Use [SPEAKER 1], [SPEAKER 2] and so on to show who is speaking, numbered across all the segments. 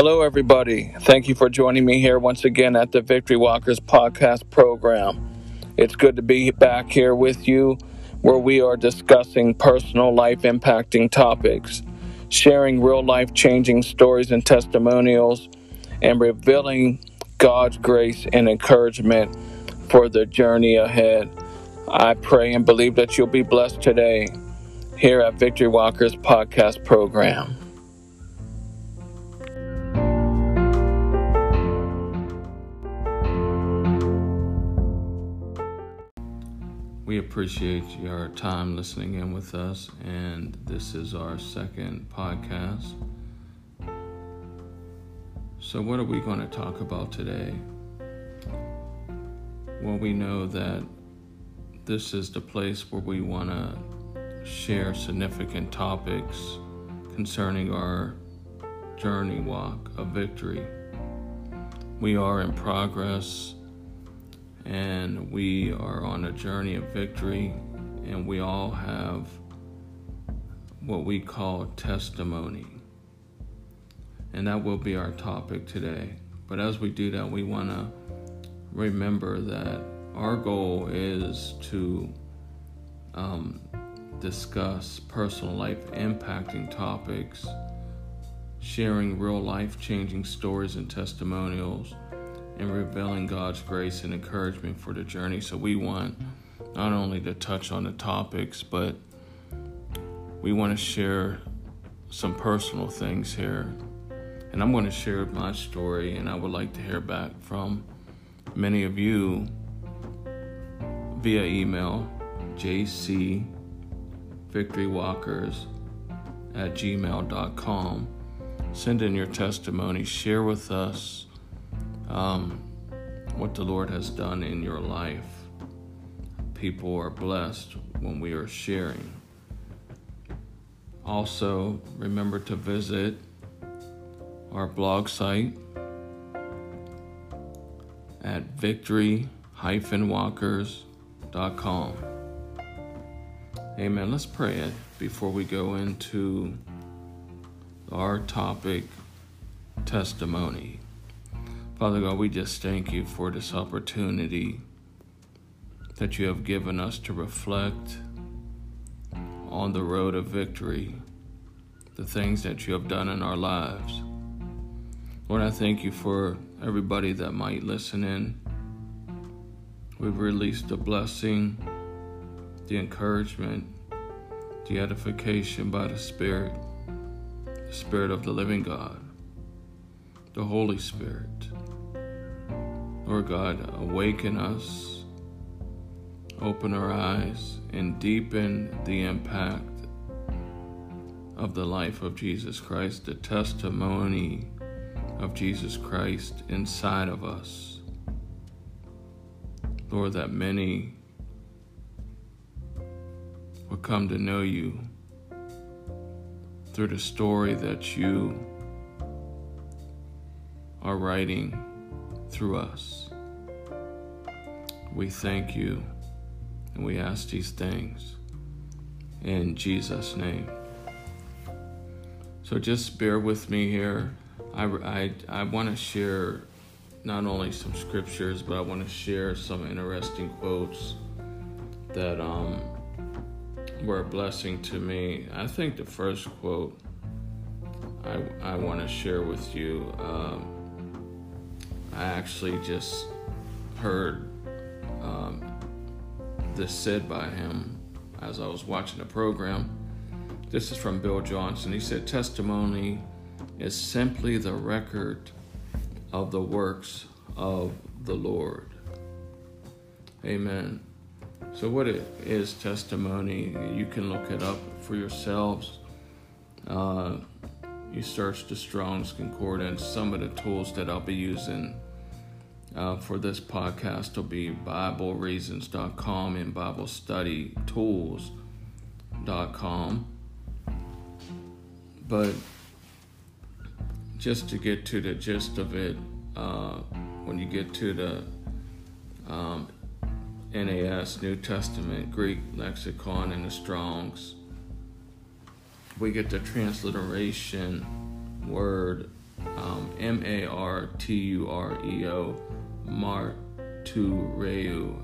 [SPEAKER 1] Hello, everybody. Thank you for joining me here once again at the Victory Walkers podcast program. It's good to be back here with you where we are discussing personal life impacting topics, sharing real life changing stories and testimonials, and revealing God's grace and encouragement for the journey ahead. I pray and believe that you'll be blessed today here at Victory Walkers podcast program. We appreciate your time listening in with us, and this is our second podcast. So, what are we going to talk about today? Well, we know that this is the place where we want to share significant topics concerning our journey walk of victory. We are in progress and we are on a journey of victory, and we all have what we call testimony. And that will be our topic today. But as we do that, we want to remember that our goal is to um, discuss personal life impacting topics, sharing real life changing stories and testimonials and revealing God's grace and encouragement for the journey. So we want not only to touch on the topics, but we want to share some personal things here. And I'm going to share my story, and I would like to hear back from many of you via email jcvictorywalkers at gmail.com. Send in your testimony, share with us um, what the Lord has done in your life. People are blessed when we are sharing. Also, remember to visit our blog site at victory-walkers.com. Amen. Let's pray it before we go into our topic testimony. Father God, we just thank you for this opportunity that you have given us to reflect on the road of victory, the things that you have done in our lives. Lord, I thank you for everybody that might listen in. We've released the blessing, the encouragement, the edification by the Spirit, the Spirit of the living God, the Holy Spirit. Lord God, awaken us, open our eyes, and deepen the impact of the life of Jesus Christ, the testimony of Jesus Christ inside of us. Lord, that many will come to know you through the story that you are writing through us. We thank you and we ask these things in Jesus' name. So just bear with me here. I, I, I want to share not only some scriptures, but I want to share some interesting quotes that um, were a blessing to me. I think the first quote I, I want to share with you. Um, I actually just heard um, this said by him as I was watching the program. This is from Bill Johnson. He said, Testimony is simply the record of the works of the Lord. Amen. So, what it is testimony, you can look it up for yourselves. Uh, you search the Strong's Concordance, some of the tools that I'll be using uh, for this podcast will be BibleReasons.com and BibleStudyTools.com. But just to get to the gist of it, uh, when you get to the um, NAS, New Testament, Greek lexicon, and the Strongs, we get the transliteration word um, M A R T U R E O, Martureu,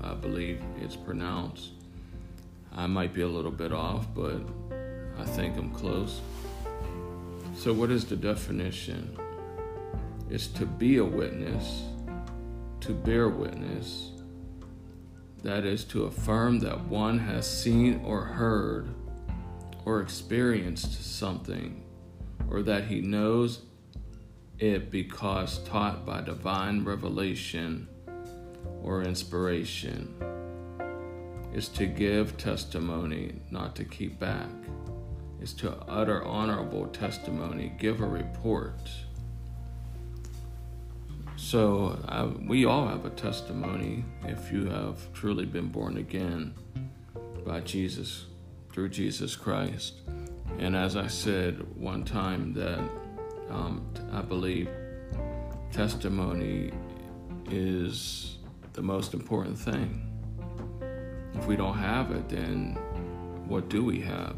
[SPEAKER 1] I believe it's pronounced. I might be a little bit off, but I think I'm close. So, what is the definition? It's to be a witness, to bear witness. That is to affirm that one has seen or heard or experienced something, or that he knows it because taught by divine revelation or inspiration. Is to give testimony, not to keep back. Is to utter honorable testimony, give a report. So, uh, we all have a testimony if you have truly been born again by Jesus through Jesus Christ. And as I said one time, that um, I believe testimony is the most important thing. If we don't have it, then what do we have?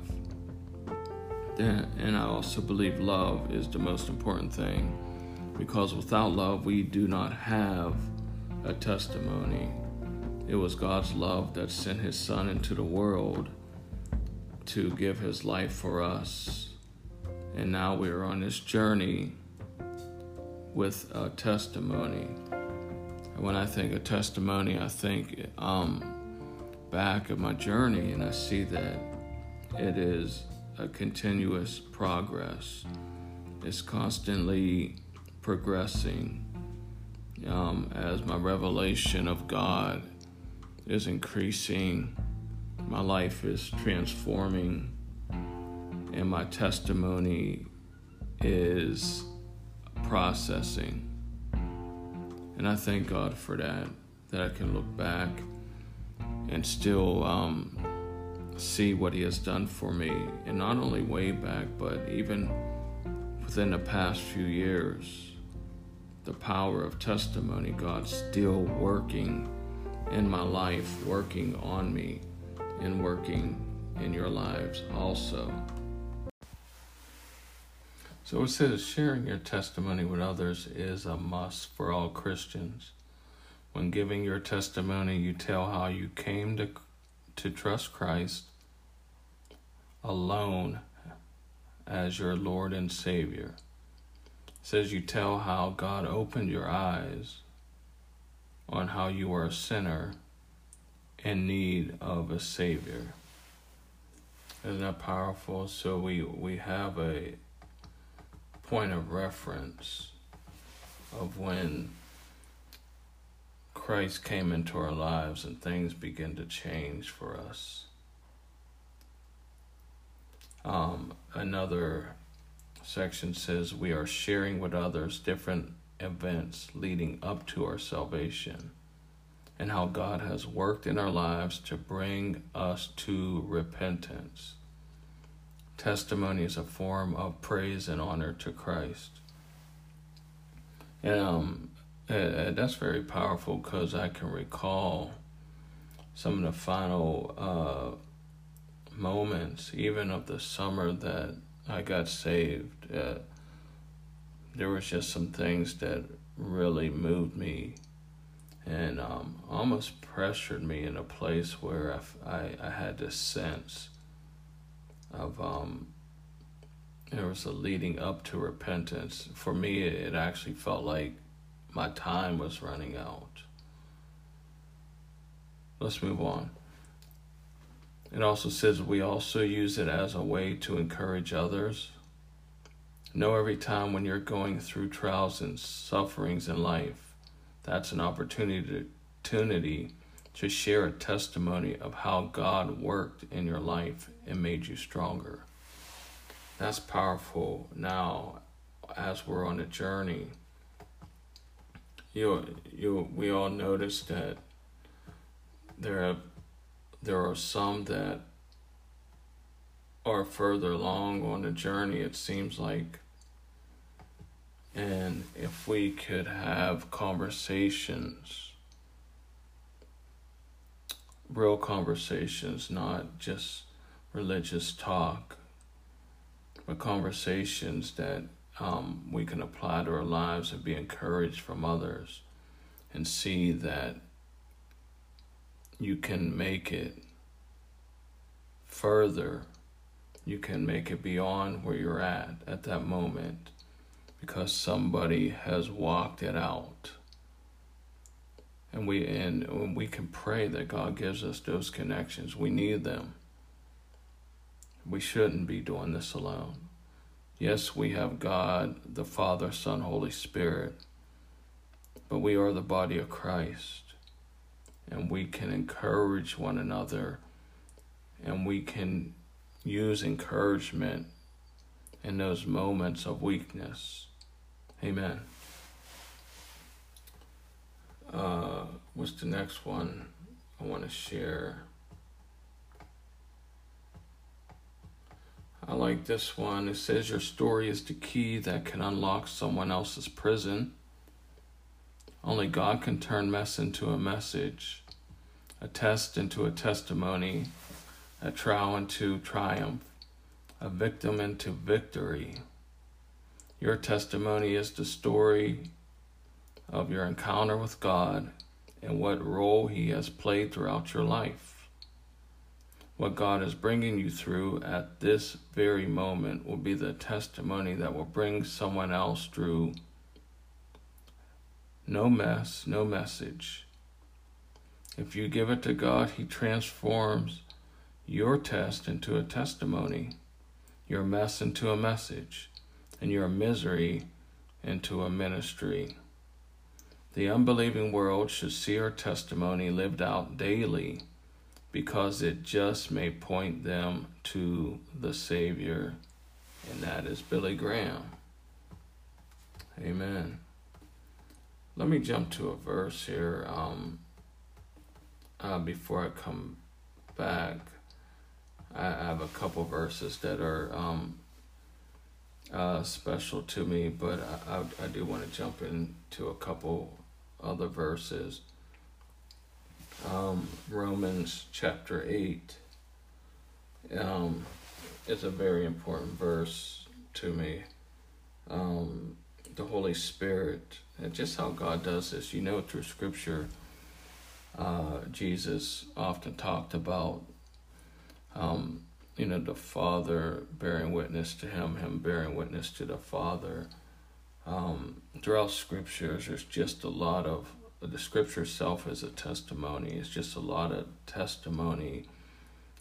[SPEAKER 1] Then, and I also believe love is the most important thing because without love, we do not have a testimony. It was God's love that sent His Son into the world to give his life for us. And now we are on this journey with a testimony. And when I think of testimony, I think um, back of my journey and I see that it is a continuous progress. It's constantly progressing um, as my revelation of God is increasing my life is transforming, and my testimony is processing. And I thank God for that, that I can look back and still um, see what He has done for me, and not only way back, but even within the past few years. The power of testimony, God's still working in my life, working on me and working in your lives also. So it says sharing your testimony with others is a must for all Christians. When giving your testimony, you tell how you came to to trust Christ alone as your Lord and Savior. It says you tell how God opened your eyes on how you were a sinner in need of a Savior. Isn't that powerful? So we, we have a point of reference of when Christ came into our lives and things begin to change for us. Um, another section says we are sharing with others different events leading up to our salvation and how God has worked in our lives to bring us to repentance. Testimony is a form of praise and honor to Christ. And um, uh, that's very powerful because I can recall some of the final uh, moments, even of the summer that I got saved. Uh, there was just some things that really moved me and um, almost pressured me in a place where I, I, I had this sense of um, there was a leading up to repentance. For me, it actually felt like my time was running out. Let's move on. It also says we also use it as a way to encourage others. Know every time when you're going through trials and sufferings in life that's an opportunity to, to share a testimony of how God worked in your life and made you stronger. That's powerful now as we're on a journey. You, you, we all notice that there have, there are some that are further along on the journey. It seems like and if we could have conversations, real conversations, not just religious talk, but conversations that um, we can apply to our lives and be encouraged from others and see that you can make it further. You can make it beyond where you're at at that moment because somebody has walked it out. And we and we can pray that God gives us those connections. We need them. We shouldn't be doing this alone. Yes, we have God, the Father, Son, Holy Spirit, but we are the body of Christ. And we can encourage one another and we can use encouragement in those moments of weakness. Amen. Uh, what's the next one I want to share? I like this one. It says, Your story is the key that can unlock someone else's prison. Only God can turn mess into a message, a test into a testimony, a trial into triumph, a victim into victory. Your testimony is the story of your encounter with God and what role He has played throughout your life. What God is bringing you through at this very moment will be the testimony that will bring someone else through. No mess, no message. If you give it to God, He transforms your test into a testimony, your mess into a message, and your misery into a ministry. The unbelieving world should see our testimony lived out daily because it just may point them to the Savior, and that is Billy Graham. Amen. Let me jump to a verse here um, uh, before I come back. I have a couple verses that are um, uh, special to me, but I, I, I do want to jump into a couple other verses um, Romans chapter 8 um, is a very important verse to me. Um, the Holy Spirit, and just how God does this. You know, through Scripture, uh, Jesus often talked about, um, you know, the Father bearing witness to Him, Him bearing witness to the Father. Um, throughout Scriptures, there's just a lot of the scripture itself is a testimony. It's just a lot of testimony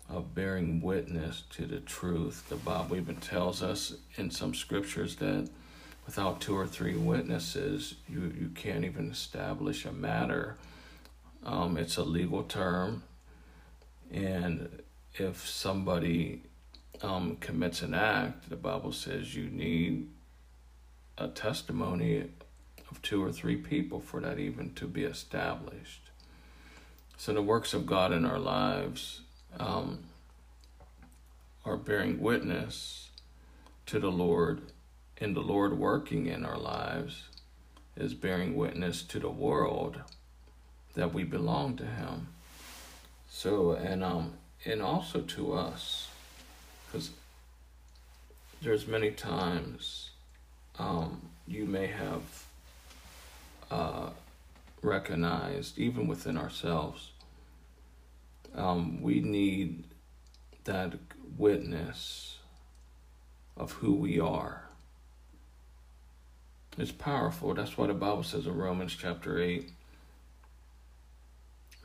[SPEAKER 1] of bearing witness to the truth. The Bible even tells us in some scriptures that without two or three witnesses, you, you can't even establish a matter. Um, it's a legal term, and if somebody um, commits an act, the Bible says you need a testimony of two or three people for that even to be established. So the works of God in our lives um, are bearing witness to the Lord, and the Lord working in our lives is bearing witness to the world that we belong to Him. So and um and also to us, because there's many times um, you may have uh, recognized, even within ourselves. Um, we need that witness of who we are. It's powerful. That's why the Bible says in Romans chapter 8,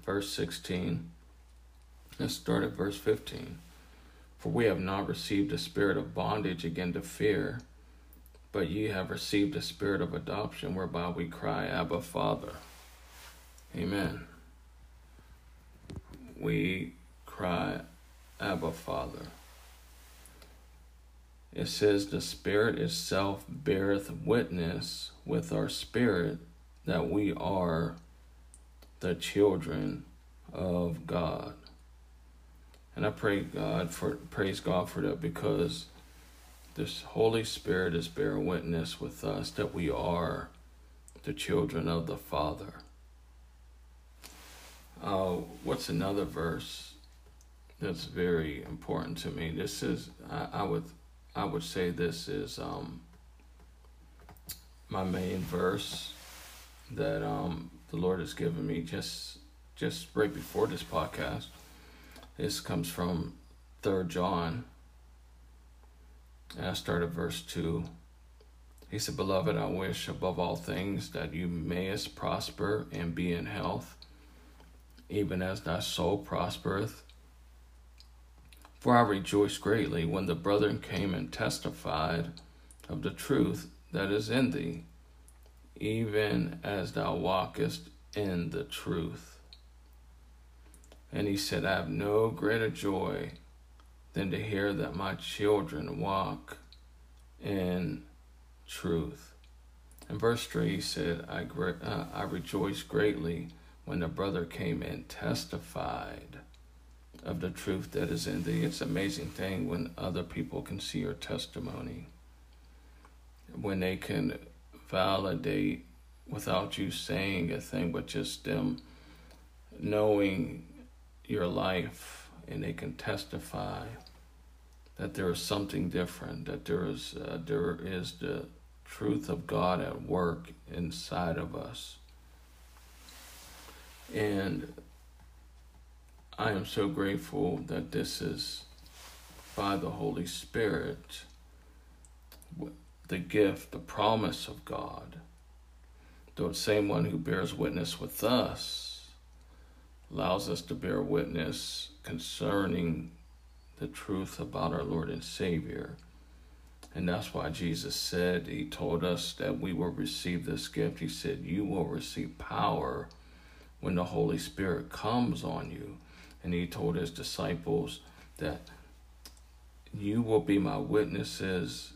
[SPEAKER 1] verse 16. Let's start at verse 15. For we have not received a spirit of bondage again to fear but ye have received a spirit of adoption whereby we cry, Abba, Father. Amen. We cry, Abba, Father. It says, The Spirit itself beareth witness with our spirit that we are the children of God. And I pray God for praise God for that because this Holy Spirit is bearing witness with us that we are the children of the Father. Uh, what's another verse that's very important to me? This is I, I would I would say this is um, my main verse that um, the Lord has given me just just right before this podcast. This comes from Third John. And I start at verse two. He said, Beloved, I wish above all things that you mayest prosper and be in health, even as thy soul prospereth. For I rejoiced greatly when the brethren came and testified of the truth that is in thee, even as thou walkest in the truth. And he said, I have no greater joy than to hear that my children walk in truth. In verse 3, he said, I, uh, I rejoiced greatly when the brother came and testified of the truth that is in thee. It's an amazing thing when other people can see your testimony, when they can validate without you saying a thing, but just them knowing your life and they can testify that there is something different, that there is, uh, there is the truth of God at work inside of us. And I am so grateful that this is by the Holy Spirit, the gift, the promise of God. The same one who bears witness with us allows us to bear witness concerning the truth about our Lord and Savior. And that's why Jesus said, He told us that we will receive this gift. He said, You will receive power when the Holy Spirit comes on you. And He told His disciples that you will be my witnesses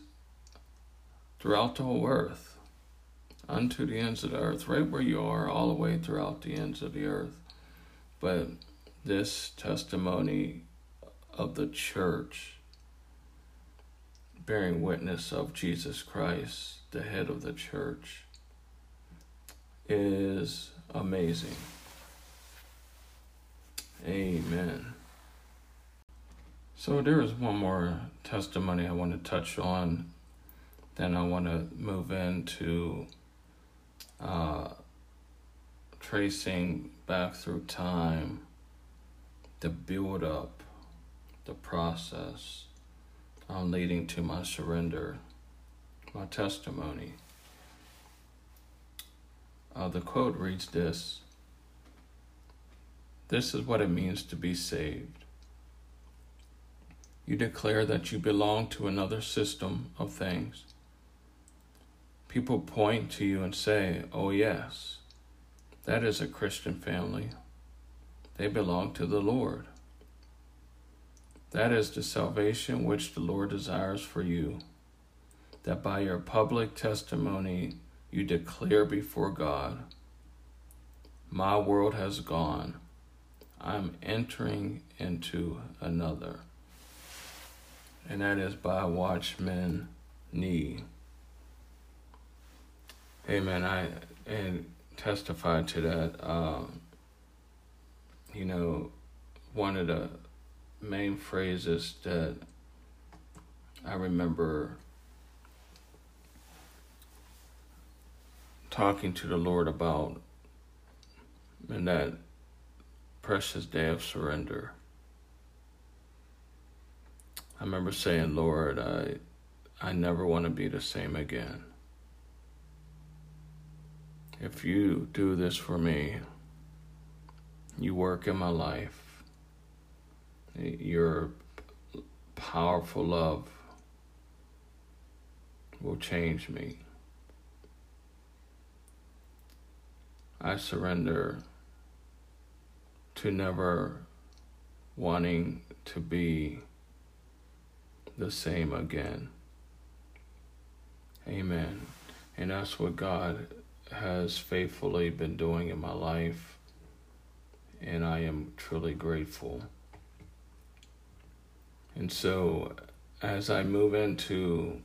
[SPEAKER 1] throughout the whole earth, unto the ends of the earth, right where you are, all the way throughout the ends of the earth. But this testimony of the church bearing witness of Jesus Christ, the head of the church, is amazing. Amen. So there is one more testimony I want to touch on. Then I want to move into uh, tracing back through time the build up, the process um, leading to my surrender, my testimony. Uh, the quote reads this This is what it means to be saved. You declare that you belong to another system of things. People point to you and say, Oh, yes, that is a Christian family. They belong to the Lord. That is the salvation which the Lord desires for you, that by your public testimony you declare before God, My world has gone. I'm entering into another. And that is by Watchman Nee. Amen. I and testified to that. Um, you know, one of the main phrases that I remember talking to the Lord about in that precious day of surrender. I remember saying, Lord, I I never want to be the same again. If you do this for me, you work in my life, your powerful love will change me. I surrender to never wanting to be the same again. Amen. And that's what God has faithfully been doing in my life. And I am truly grateful. And so, as I move into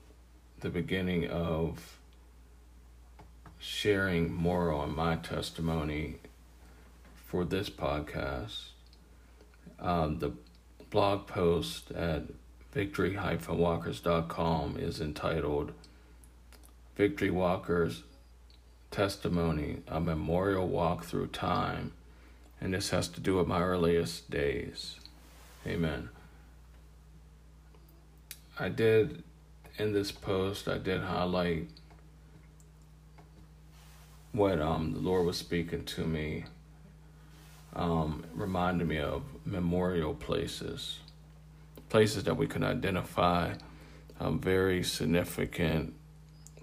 [SPEAKER 1] the beginning of sharing more on my testimony for this podcast, um, the blog post at victory-walkers.com is entitled Victory Walker's testimony, a memorial walk through time. And this has to do with my earliest days. Amen. I did, in this post, I did highlight what um, the Lord was speaking to me, um, reminded me of memorial places, places that we can identify um, very significant,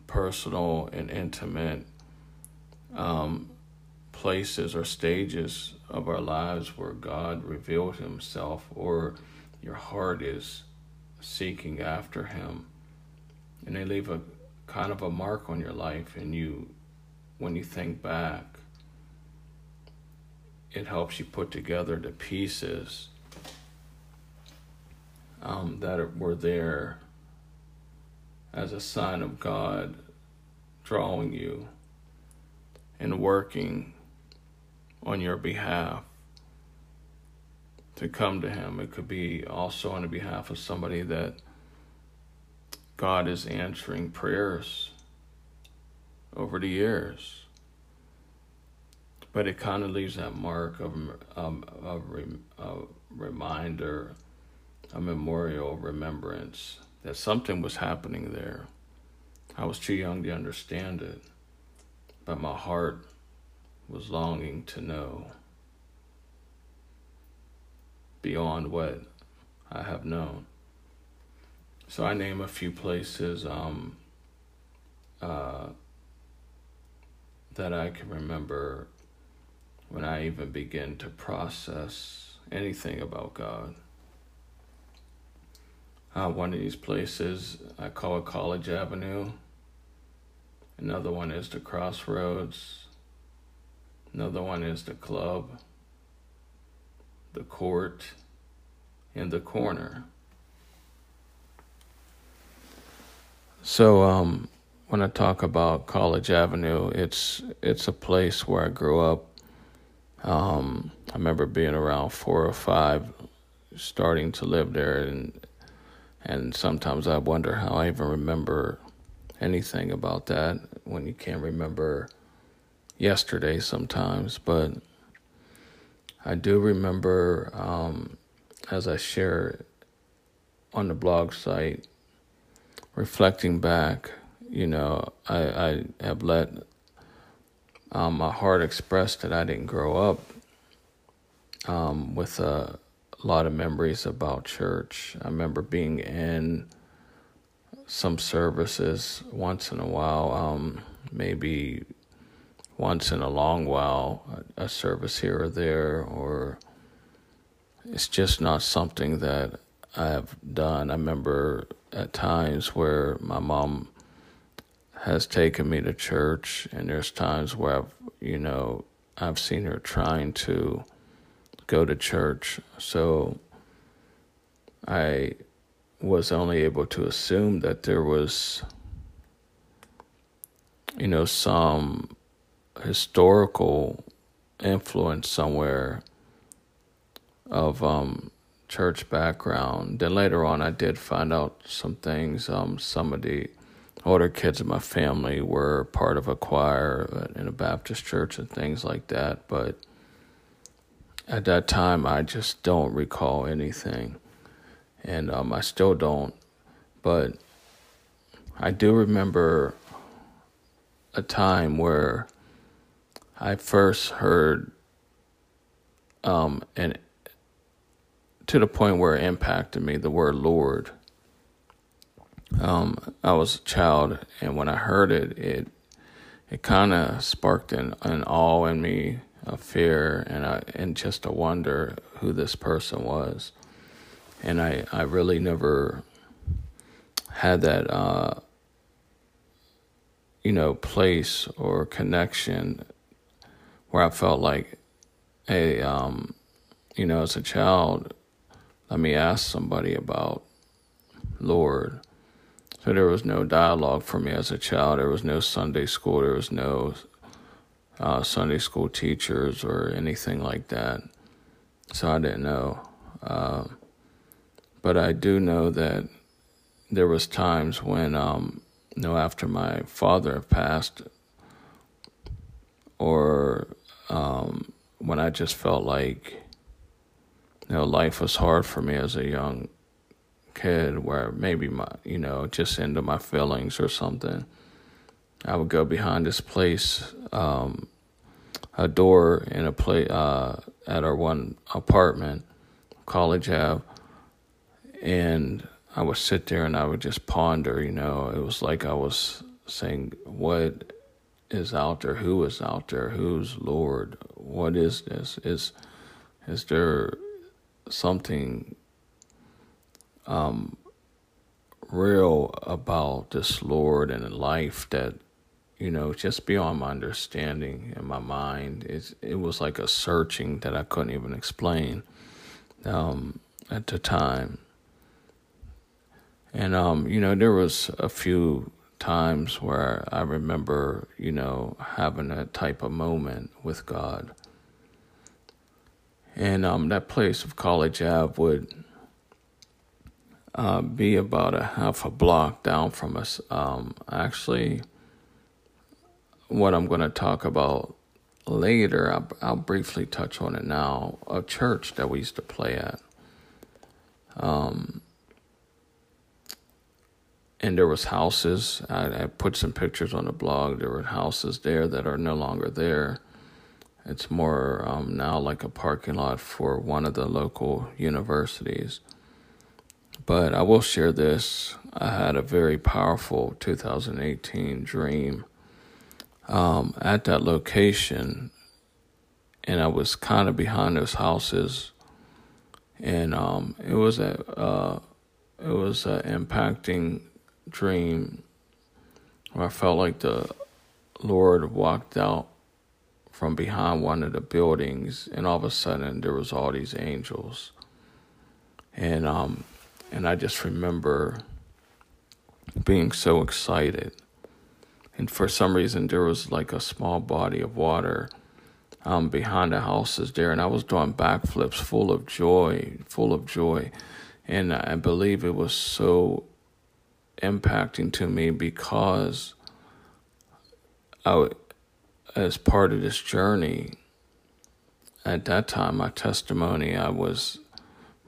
[SPEAKER 1] personal, and intimate um, places or stages of our lives where God revealed Himself or your heart is seeking after Him. And they leave a kind of a mark on your life, and you, when you think back, it helps you put together the pieces um, that were there as a sign of God drawing you and working on your behalf to come to Him. It could be also on the behalf of somebody that God is answering prayers over the years. But it kind of leaves that mark of um, a, a reminder, a memorial remembrance that something was happening there. I was too young to understand it, but my heart was longing to know beyond what I have known. So I name a few places um, uh, that I can remember when I even begin to process anything about God. Uh, one of these places I call it College Avenue. Another one is the Crossroads. Another one is the club, the court, and the corner. So um, when I talk about College Avenue, it's it's a place where I grew up. Um, I remember being around four or five, starting to live there, and and sometimes I wonder how I even remember anything about that when you can't remember yesterday sometimes, but I do remember, um, as I share on the blog site, reflecting back, you know, I, I have let um, my heart express that I didn't grow up um, with a lot of memories about church. I remember being in some services once in a while, um, maybe once in a long while, a service here or there, or it's just not something that I have done. I remember at times where my mom has taken me to church, and there's times where I've, you know, I've seen her trying to go to church. So I was only able to assume that there was, you know, some historical influence somewhere of um, church background. Then later on, I did find out some things. Um, some of the older kids in my family were part of a choir in a Baptist church and things like that. But at that time, I just don't recall anything. And um, I still don't. But I do remember a time where I first heard, um, and to the point where it impacted me, the word Lord. Um, I was a child, and when I heard it, it it kind of sparked an, an awe in me, a fear, and I, and just a wonder who this person was. And I, I really never had that, uh, you know, place or connection where I felt like, hey, um, you know, as a child, let me ask somebody about Lord. So there was no dialogue for me as a child. There was no Sunday school. There was no uh, Sunday school teachers or anything like that. So I didn't know. Uh, but I do know that there was times when um, you know, after my father passed, or um, when I just felt like, you know, life was hard for me as a young kid, where maybe my, you know, just into my feelings or something. I would go behind this place, um, a door in a place uh, at our one apartment, College Ave, and I would sit there and I would just ponder. You know, it was like I was saying, "What is out there? Who is out there? Who's Lord? What is this? Is is there something um, real about this Lord and life that you know just beyond my understanding in my mind? It it was like a searching that I couldn't even explain um, at the time. And um, you know, there was a few times where I remember, you know, having a type of moment with God. And um, that place of College Ave would uh, be about a half a block down from us. Um, actually, what I'm going to talk about later, I'll, I'll, briefly touch on it now. A church that we used to play at. Um, and there was houses. I, I, put some pictures on the blog. There were houses there that are no longer there. It's more um, now like a parking lot for one of the local universities. But I will share this. I had a very powerful 2018 dream um, at that location, and I was kind of behind those houses, and um, it was a uh, it was uh, impacting dream where I felt like the Lord walked out from behind one of the buildings, and all of a sudden there was all these angels, and um, and I just remember being so excited, and for some reason there was like a small body of water um, behind the houses there, and I was doing backflips, full of joy, full of joy, and I believe it was so impacting to me because I, as part of this journey, at that time, my testimony, I was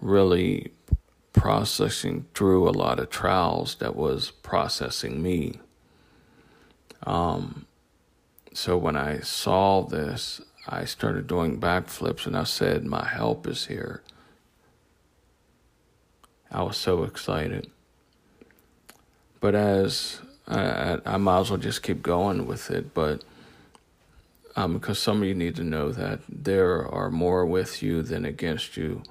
[SPEAKER 1] really processing through a lot of trials that was processing me. Um, so when I saw this, I started doing backflips and I said, My help is here. I was so excited. But as I, I might as well just keep going with it, but um, because some of you need to know that there are more with you than against you.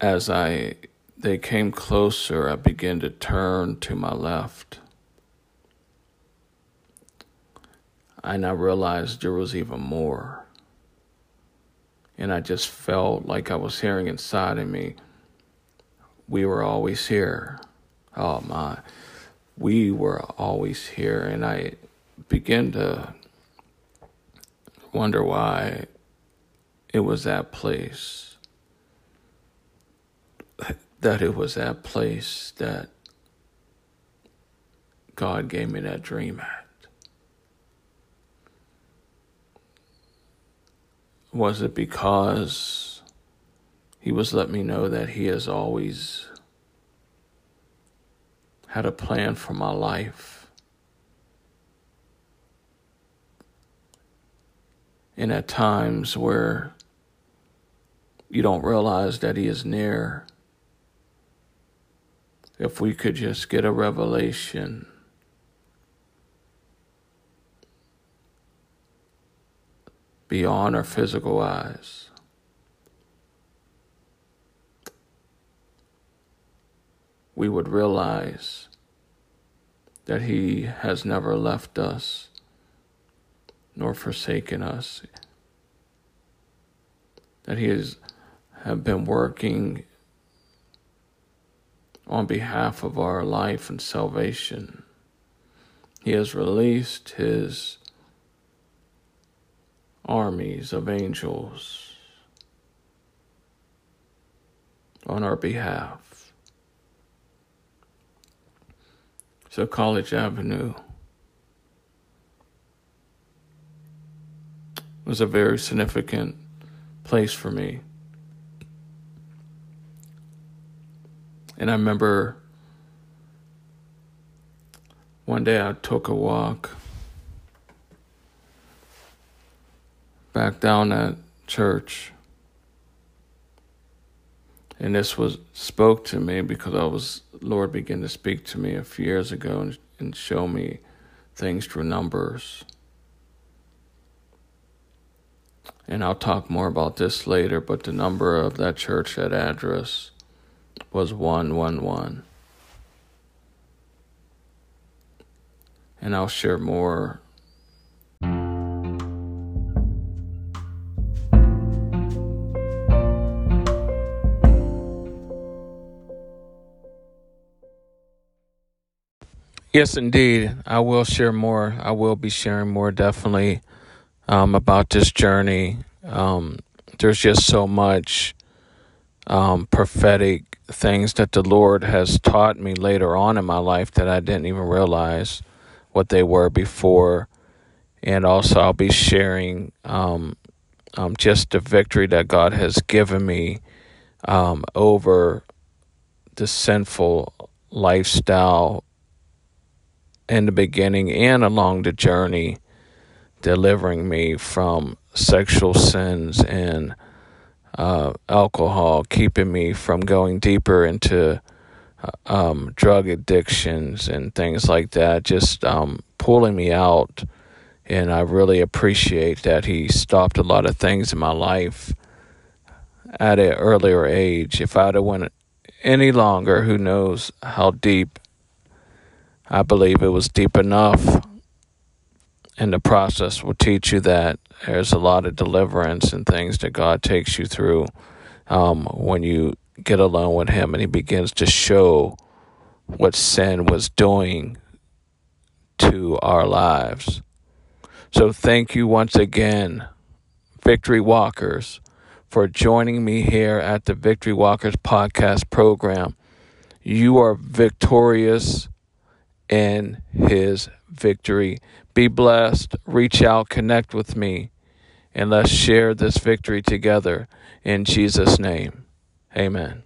[SPEAKER 1] As I they came closer, I began to turn to my left. And I realized there was even more. And I just felt like I was hearing inside of me we were always here. Oh my, we were always here. And I began to wonder why it was that place. That it was that place that God gave me that dream at. Was it because he was letting me know that He has always had a plan for my life. And at times where you don't realize that He is near, if we could just get a revelation. Beyond our physical eyes. We would realize that He has never left us nor forsaken us, that He has have been working on behalf of our life and salvation. He has released His armies of angels on our behalf. So College Avenue was a very significant place for me. And I remember one day I took a walk back down at church. And this was spoke to me because I was Lord began to speak to me a few years ago and, and show me things through numbers. And I'll talk more about this later, but the number of that church, that address, was 111. And I'll share more Yes, indeed. I will share more. I will be sharing more definitely um, about this journey. Um, there's just so much um, prophetic things that the Lord has taught me later on in my life that I didn't even realize what they were before. And also, I'll be sharing um, um, just the victory that God has given me um, over the sinful lifestyle in the beginning and along the journey, delivering me from sexual sins and uh, alcohol, keeping me from going deeper into uh, um, drug addictions and things like that, just um, pulling me out. And I really appreciate that he stopped a lot of things in my life at an earlier age. If I'd have went any longer, who knows how deep I believe it was deep enough. And the process will teach you that there's a lot of deliverance and things that God takes you through um, when you get alone with Him and He begins to show what sin was doing to our lives. So, thank you once again, Victory Walkers, for joining me here at the Victory Walkers podcast program. You are victorious in his victory. Be blessed. Reach out, connect with me, and let's share this victory together in Jesus' name. Amen.